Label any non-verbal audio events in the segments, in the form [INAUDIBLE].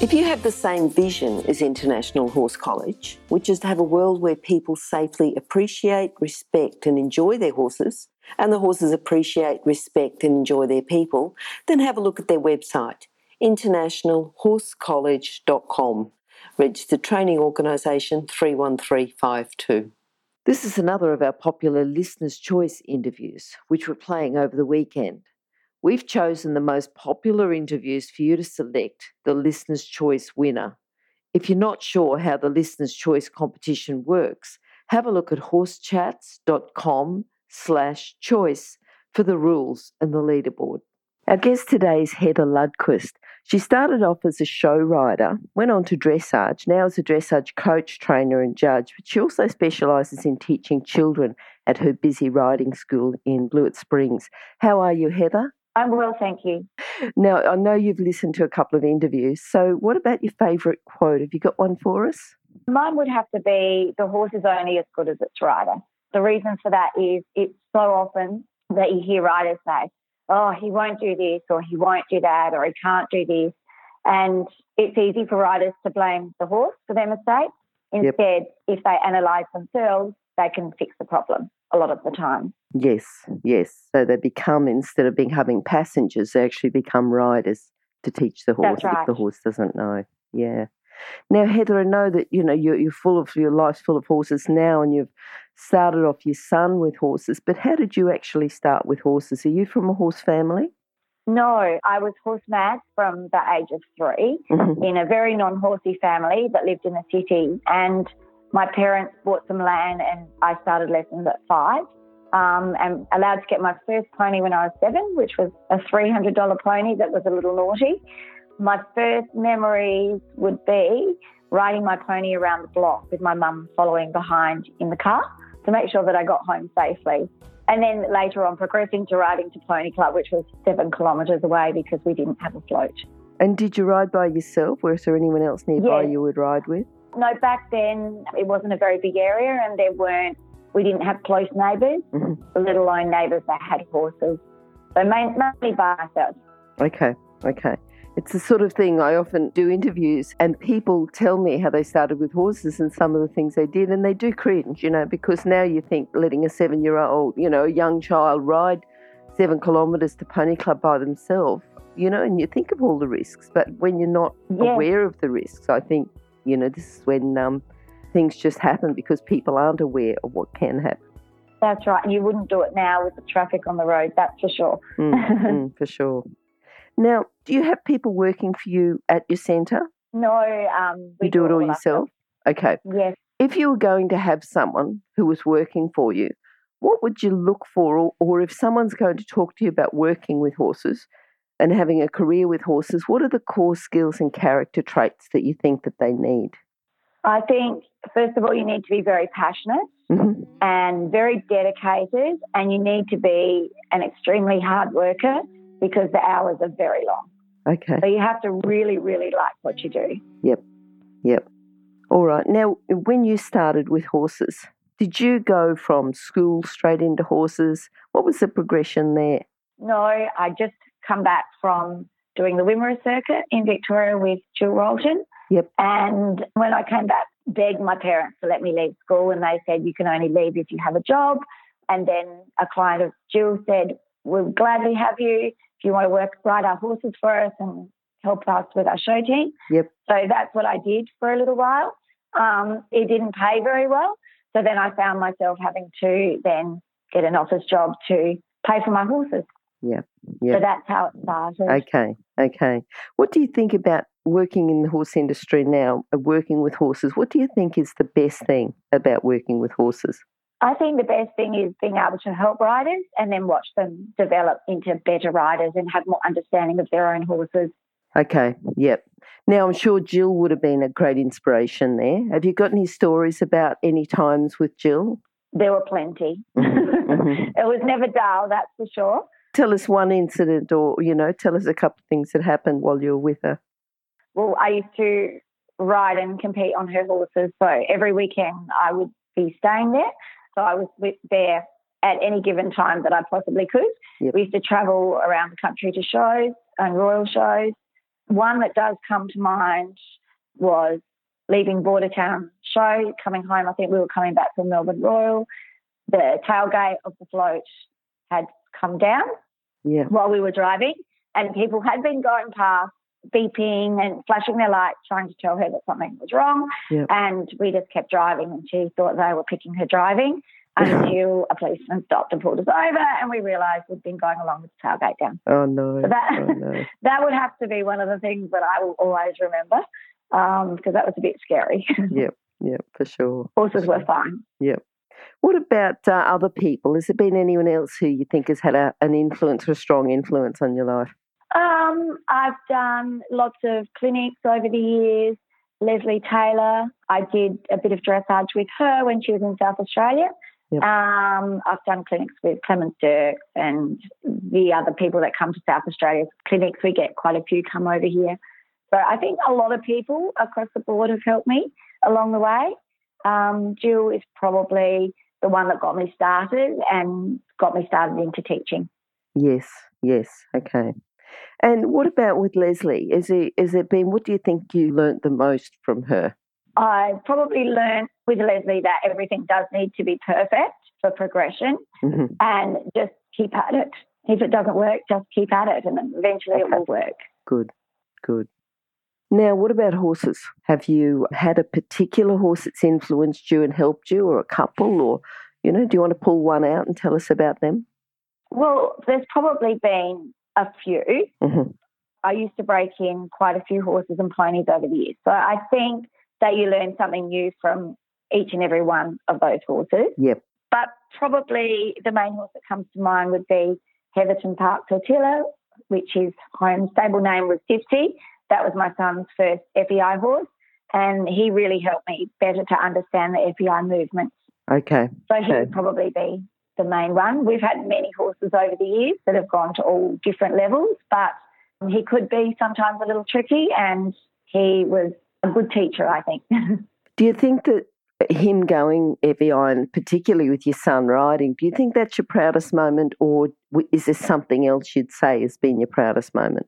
If you have the same vision as International Horse College, which is to have a world where people safely appreciate, respect, and enjoy their horses, and the horses appreciate, respect, and enjoy their people, then have a look at their website, internationalhorsecollege.com, registered training organisation 31352. This is another of our popular Listener's Choice interviews, which we're playing over the weekend. We've chosen the most popular interviews for you to select the Listener's Choice winner. If you're not sure how the Listener's Choice competition works, have a look at horsechats.com slash choice for the rules and the leaderboard. Our guest today is Heather Lundquist. She started off as a show rider, went on to dressage, now as a dressage coach, trainer, and judge, but she also specialises in teaching children at her busy riding school in Blewett Springs. How are you, Heather? I'm well, thank you. Now, I know you've listened to a couple of interviews. So, what about your favourite quote? Have you got one for us? Mine would have to be the horse is only as good as its rider. The reason for that is it's so often that you hear riders say, oh, he won't do this, or he won't do that, or he can't do this. And it's easy for riders to blame the horse for their mistakes. Instead, yep. if they analyse themselves, they can fix the problem a lot of the time. Yes, yes. So they become, instead of becoming passengers, they actually become riders to teach the horse right. if the horse doesn't know. Yeah. Now, Heather, I know that you know you're, you're full of your life's full of horses now, and you've started off your son with horses. But how did you actually start with horses? Are you from a horse family? No, I was horse mad from the age of 3 mm-hmm. in a very non-horsey family that lived in the city, and my parents bought some land, and I started lessons at five um, and allowed to get my first pony when I was seven, which was a $300 pony that was a little naughty. My first memories would be riding my pony around the block with my mum following behind in the car to make sure that I got home safely. And then later on, progressing to riding to Pony Club, which was seven kilometres away because we didn't have a float. And did you ride by yourself? Or was there anyone else nearby yes. you would ride with? No, back then it wasn't a very big area and there weren't we didn't have close neighbours, mm-hmm. let alone neighbours that had horses. So mainly by ourselves. Okay, okay. It's the sort of thing I often do interviews, and people tell me how they started with horses and some of the things they did, and they do cringe, you know, because now you think letting a seven year old, you know, a young child ride seven kilometres to Pony Club by themselves, you know, and you think of all the risks, but when you're not yeah. aware of the risks, I think, you know, this is when um, things just [LAUGHS] happen because people aren't aware of what can happen. That's right. And you wouldn't do it now with the traffic on the road, that's for sure. mm, mm, for sure. Now, do you have people working for you at your centre? No, um, you do, do it all yourself. Okay. Yes. If you were going to have someone who was working for you, what would you look for, or, or if someone's going to talk to you about working with horses and having a career with horses, what are the core skills and character traits that you think that they need? I think, first of all, you need to be very passionate mm-hmm. and very dedicated, and you need to be an extremely hard worker because the hours are very long. Okay. So you have to really, really like what you do. Yep. Yep. All right. Now, when you started with horses, did you go from school straight into horses? What was the progression there? No, I just come back from doing the Wimmera circuit in Victoria with Jill Rolton. Yep. And when I came back, begged my parents to let me leave school, and they said you can only leave if you have a job. And then a client of Jill said, "We'll gladly have you if you want to work ride our horses for us and help us with our show team." Yep. So that's what I did for a little while. Um, it didn't pay very well, so then I found myself having to then get an office job to pay for my horses. Yeah. Yeah. So that's how it started. Okay. Okay. What do you think about working in the horse industry now, uh, working with horses? What do you think is the best thing about working with horses? I think the best thing is being able to help riders and then watch them develop into better riders and have more understanding of their own horses. Okay, yep. Now, I'm sure Jill would have been a great inspiration there. Have you got any stories about any times with Jill? there were plenty. Mm-hmm. [LAUGHS] it was never dull, that's for sure. Tell us one incident, or you know, tell us a couple of things that happened while you were with her. Well, I used to ride and compete on her horses, so every weekend I would be staying there. So I was with, there at any given time that I possibly could. Yep. We used to travel around the country to shows and royal shows. One that does come to mind was leaving Bordertown show, coming home. I think we were coming back from Melbourne Royal. The tailgate of the float had come down yeah. while we were driving, and people had been going past, beeping and flashing their lights, trying to tell her that something was wrong. And we just kept driving, and she thought they were picking her driving [LAUGHS] until a policeman stopped and pulled us over, and we realised we'd been going along with the tailgate down. Oh no! So that oh, no. [LAUGHS] that would have to be one of the things that I will always remember because um, that was a bit scary. [LAUGHS] yep, yep, for sure. Horses were fine. Yep. What about uh, other people? Has there been anyone else who you think has had a, an influence or a strong influence on your life? Um, I've done lots of clinics over the years. Leslie Taylor, I did a bit of dressage with her when she was in South Australia. Yep. Um, I've done clinics with Clemens Dierks and the other people that come to South Australia clinics. We get quite a few come over here. So I think a lot of people across the board have helped me along the way. Um, Jill is probably the one that got me started and got me started into teaching. Yes, yes, okay. And what about with Leslie? Is it is it been? What do you think you learnt the most from her? I probably learned with Leslie that everything does need to be perfect for progression, mm-hmm. and just keep at it. If it doesn't work, just keep at it, and eventually okay. it will work. Good, good. Now, what about horses? Have you had a particular horse that's influenced you and helped you, or a couple, or, you know, do you want to pull one out and tell us about them? Well, there's probably been a few. Mm-hmm. I used to break in quite a few horses and ponies over the years. So I think that you learn something new from each and every one of those horses. Yep. But probably the main horse that comes to mind would be Heatherton Park Tortilla, which his home stable name was Tipsy. That was my son's first FEI horse, and he really helped me better to understand the FEI movements. Okay. So he would probably be the main one. We've had many horses over the years that have gone to all different levels, but he could be sometimes a little tricky, and he was a good teacher, I think. [LAUGHS] Do you think that him going FEI, and particularly with your son riding, do you think that's your proudest moment, or is there something else you'd say has been your proudest moment?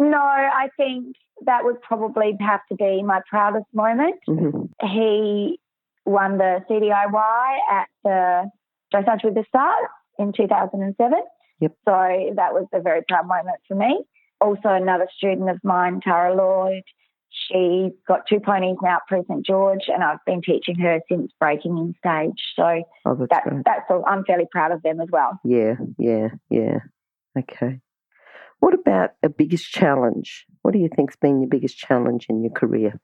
No, I think that would probably have to be my proudest moment. Mm-hmm. He won the CDIY at the Dressage with the Stars in 2007. Yep. So that was a very proud moment for me. Also, another student of mine, Tara Lloyd, she got two ponies now at Prix St Georges, and I've been teaching her since breaking in stage. So oh, that's, that, that's all. I'm fairly proud of them as well. Yeah, yeah, yeah. Okay. What about a biggest challenge? What do you think's been your biggest challenge in your career?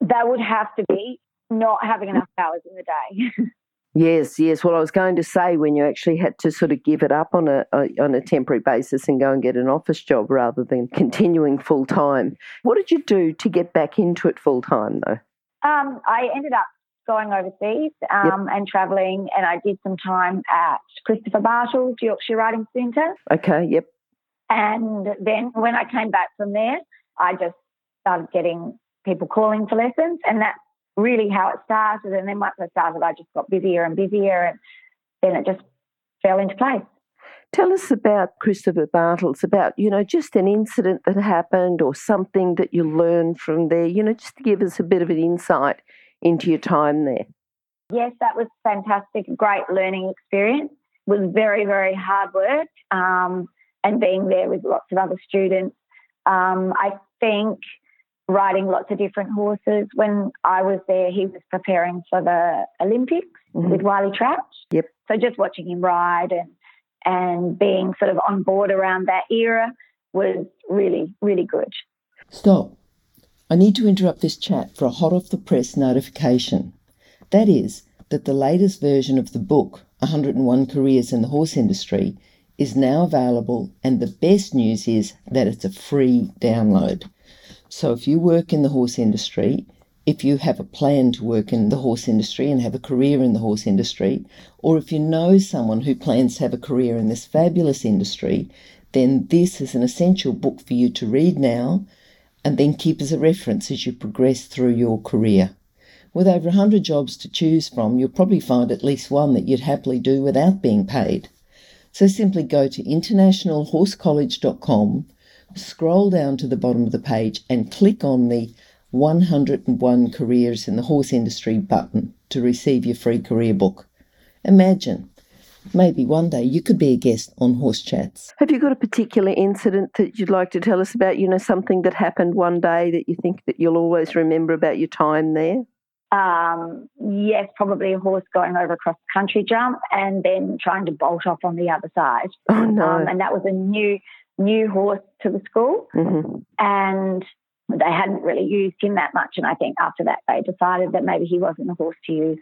That would have to be not having enough hours in the day. [LAUGHS] yes, yes. Well, I was going to say when you actually had to sort of give it up on a, a on a temporary basis and go and get an office job rather than continuing full time. What did you do to get back into it full time though? Um, I ended up going overseas um, yep. and travelling, and I did some time at Christopher Bartle's Yorkshire Riding Centre. Okay, yep. And then when I came back from there, I just started getting people calling for lessons. And that's really how it started. And then once I started, I just got busier and busier. And then it just fell into place. Tell us about Christopher Bartles, about, you know, just an incident that happened or something that you learned from there, you know, just to give us a bit of an insight into your time there. Yes, that was fantastic. Great learning experience. It was very, very hard work. Um, and being there with lots of other students. Um, I think riding lots of different horses. When I was there, he was preparing for the Olympics mm-hmm. with Wily Trout. Yep. So just watching him ride and and being sort of on board around that era was really, really good. Stop. I need to interrupt this chat for a hot off the press notification. That is, that the latest version of the book, 101 Careers in the Horse Industry, is now available, and the best news is that it's a free download. So if you work in the horse industry, if you have a plan to work in the horse industry and have a career in the horse industry, or if you know someone who plans to have a career in this fabulous industry, then this is an essential book for you to read now and then keep as a reference as you progress through your career. With over 100 jobs to choose from, you'll probably find at least one that you'd happily do without being paid. So simply go to internationalhorsecollege.com, scroll down to the bottom of the page, and click on the 101 Careers in the Horse Industry button to receive your free career book. Imagine, maybe one day you could be a guest on Horse Chats. Have you got a particular incident that you'd like to tell us about? You know, something that happened one day that you think that you'll always remember about your time there? Um, yes, probably a horse going over across the country jump and then trying to bolt off on the other side. Oh no! Um, and that was a new new horse to the school, mm-hmm. and they hadn't really used him that much. And I think after that, they decided that maybe he wasn't the horse to use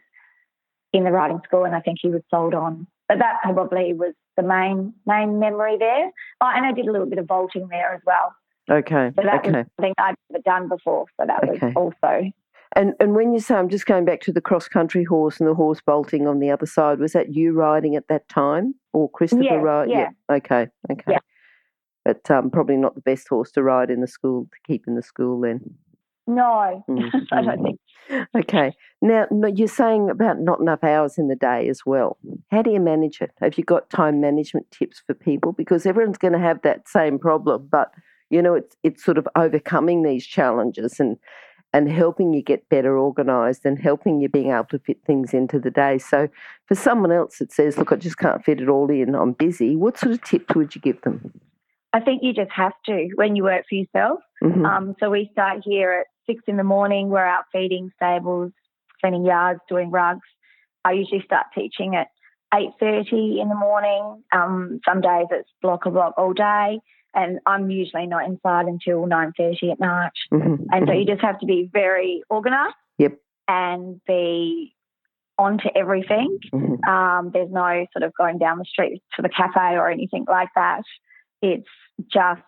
in the riding school. And I think he was sold on. But that probably was the main main memory there. Oh, and I did a little bit of vaulting there as well. Okay. So that okay. was something I'd never done before. So that okay. was also. And and when you say I'm just going back to the cross country horse and the horse bolting on the other side, was that you riding at that time or Christopher yeah, riding? Yeah. yeah. Okay. Okay. Yeah but um, probably not the best horse to ride in the school to keep in the school then. No, mm-hmm. [LAUGHS] I don't think. Okay. Now, you're saying about not enough hours in the day as well. How do you manage it? Have you got time management tips for people? Because everyone's going to have that same problem, but you know, it's it's sort of overcoming these challenges and and helping you get better organised and helping you being able to fit things into the day. So, for someone else that says, "Look, I just can't fit it all in. I'm busy," what sort of tips would you give them? I think you just have to when you work for yourself. Mm-hmm. Um, so we start here at six in the morning. We're out feeding stables, cleaning yards, doing rugs. I usually start teaching at eight thirty in the morning. Um, some days it's block a block all day, and I'm usually not inside until nine thirty at night. Mm-hmm. And so mm-hmm. you just have to be very organised. Yep. And be onto everything. Mm-hmm. Um, there's no sort of going down the street to the cafe or anything like that. It's just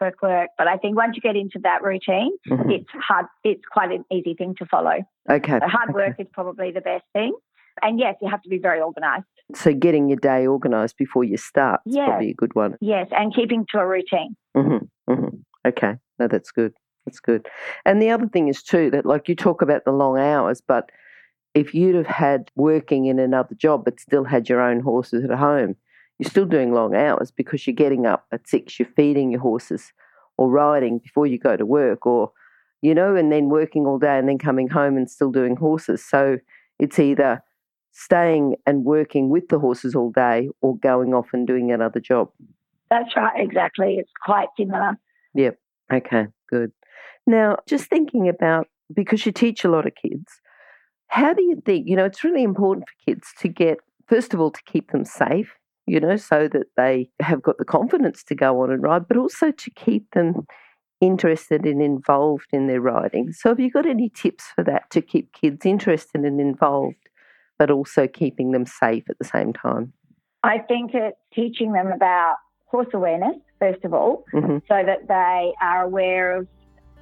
work, work. But I think once you get into that routine, mm-hmm. it's hard. It's quite an easy thing to follow. Okay. So hard okay. work is probably the best thing. And yes, you have to be very organised. So getting your day organised before you start is yes. probably a good one. Yes, and keeping to a routine. Mm-hmm. Mm-hmm. Okay, no, that's good. That's good. And the other thing is too that like you talk about the long hours, but if you'd have had working in another job but still had your own horses at home, you're still doing long hours because you're getting up at six, you're feeding your horses or riding before you go to work or, you know, and then working all day and then coming home and still doing horses. So it's either staying and working with the horses all day or going off and doing another job. That's right, exactly. It's quite similar. Yep. Okay, good. Now, just thinking about because you teach a lot of kids, how do you think, you know, it's really important for kids to get, first of all, to keep them safe you know, so that they have got the confidence to go on and ride, but also to keep them interested and involved in their riding. So, have you got any tips for that to keep kids interested and involved, but also keeping them safe at the same time? I think it's teaching them about horse awareness, first of all, mm-hmm. so that they are aware of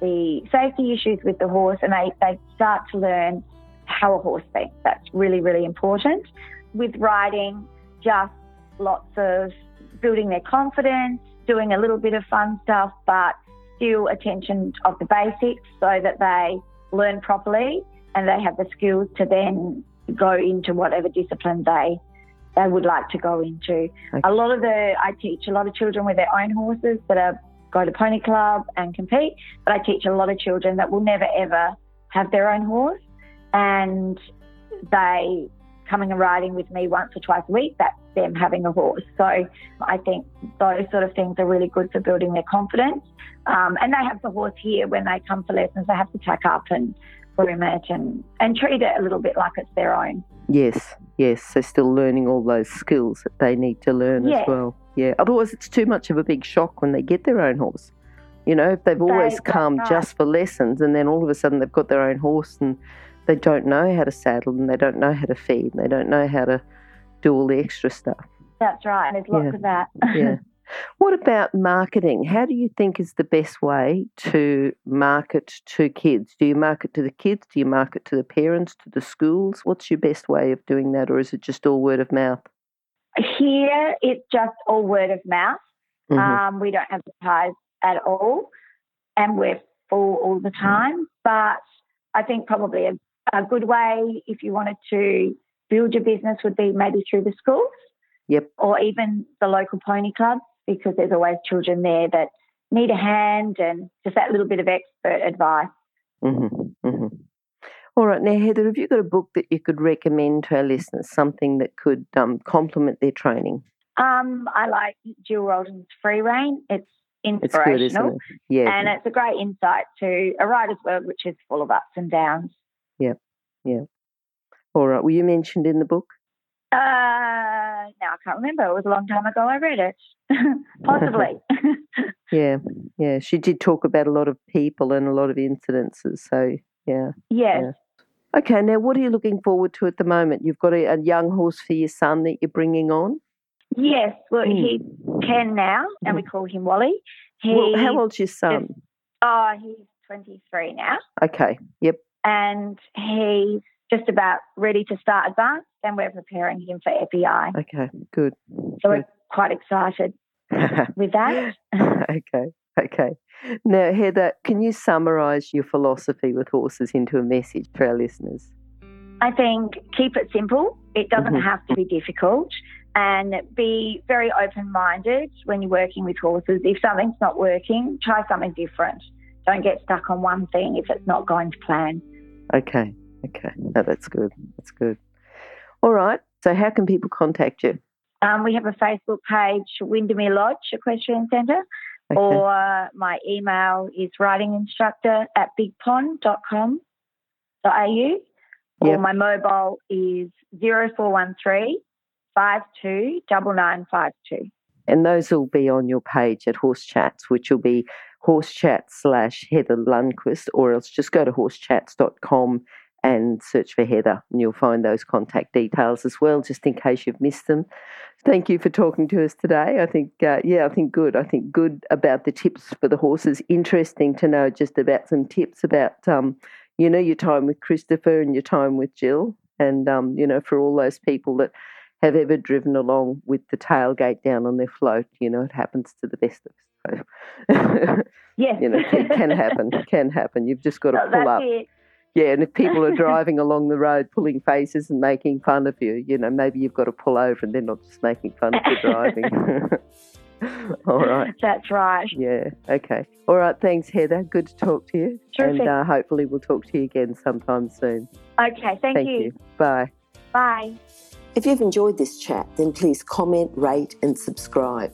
the safety issues with the horse and they, they start to learn how a horse thinks. That's really, really important. With riding, just lots of building their confidence, doing a little bit of fun stuff, but still attention of the basics so that they learn properly and they have the skills to then go into whatever discipline they they would like to go into. Okay. A lot of the I teach a lot of children with their own horses that are go to pony club and compete, but I teach a lot of children that will never ever have their own horse and they coming and riding with me once or twice a week, that's them having a horse. So I think those sort of things are really good for building their confidence. Um, and they have the horse here when they come for lessons. They have to tack up and it and, and treat it a little bit like it's their own. Yes, yes. So still learning all those skills that they need to learn yes. as well. Yeah. Otherwise, it's too much of a big shock when they get their own horse. You know, if they've always they, come right. just for lessons and then all of a sudden they've got their own horse and they don't know how to saddle and they don't know how to feed and they don't know how to do all the extra stuff. That's right. And there's lots yeah. of that. yeah. [LAUGHS] What about marketing? How do you think is the best way to market to kids? Do you market to the kids? Do you market to the parents, to the schools? What's your best way of doing that, or is it just all word of mouth? Here, it's just all word of mouth. Mm-hmm. Um, we don't advertise at all, and we're full all the time. But I think probably a, a good way, if you wanted to build your business, would be maybe through the schools. Yep. Or even the local pony clubs because there's always children there that need a hand and just that little bit of expert advice. Mm-hmm, mm-hmm. All right, now Heather, have you got a book that you could recommend to our listeners, something that could um, complement their training? Um, I like Jill Rolton's Free Rein. It's inspirational, it's good, it? yeah, and it's a great insight to a writer's world which is full of ups and downs. Yep, yeah. All right. Were you mentioned in the book? Uh, now I can't remember. It was a long time ago I read it. [LAUGHS] Possibly. [LAUGHS] [LAUGHS] yeah, yeah. She did talk about a lot of people and a lot of incidences. So, yeah. Yes. Yeah. Okay, now what are you looking forward to at the moment? You've got a, a young horse for your son that you're bringing on? Yes, well, mm. he's 10 now, and we call him Wally. He well, how old's your son? Is, oh, he's 23 now. Okay, yep. And he's just about ready to start advanced, and we're preparing him for FEI. Okay, good. So good. we're quite excited [LAUGHS] with that. [LAUGHS] okay, okay. Now, Heather, can you summarise your philosophy with horses into a message for our listeners? I think keep it simple. It doesn't mm-hmm. have to be difficult. And be very open minded when you're working with horses. If something's not working, try something different. Don't get stuck on one thing if it's not going to plan. Okay. Okay, no, that's good. That's good. All right. So, how can people contact you? Um, we have a Facebook page, Windermere Lodge Equestrian Centre, okay. or my email is ridinginstructor at bigpond.com.au, or yep. my mobile is 0413 529952. And those will be on your page at Horse Chats, which will be horse chats slash Heather Lundquist, or else just go to horsechats.com and search for Heather, and you'll find those contact details as well, just in case you've missed them. Thank you for talking to us today. I think, uh, yeah, I think good. I think good about the tips for the horses. Interesting to know just about some tips about, um, you know, your time with Christopher and your time with Jill, and um, you know, for all those people that have ever driven along with the tailgate down on their float, you know, it happens to the best of us. [LAUGHS] yes, you know, it can happen. Can happen. You've just got to pull up. It yeah, and if people are [LAUGHS] driving along the road pulling faces and making fun of you, you know, maybe you've got to pull over and they're not just making fun of your driving. [LAUGHS] All right. That's right. Yeah. Okay. All right. Thanks, Heather. Good to talk to you. Terrific. And uh, hopefully we'll talk to you again sometime soon. Okay. Thank, thank you. you. Bye. Bye. If you've enjoyed this chat, then please comment, rate, and subscribe.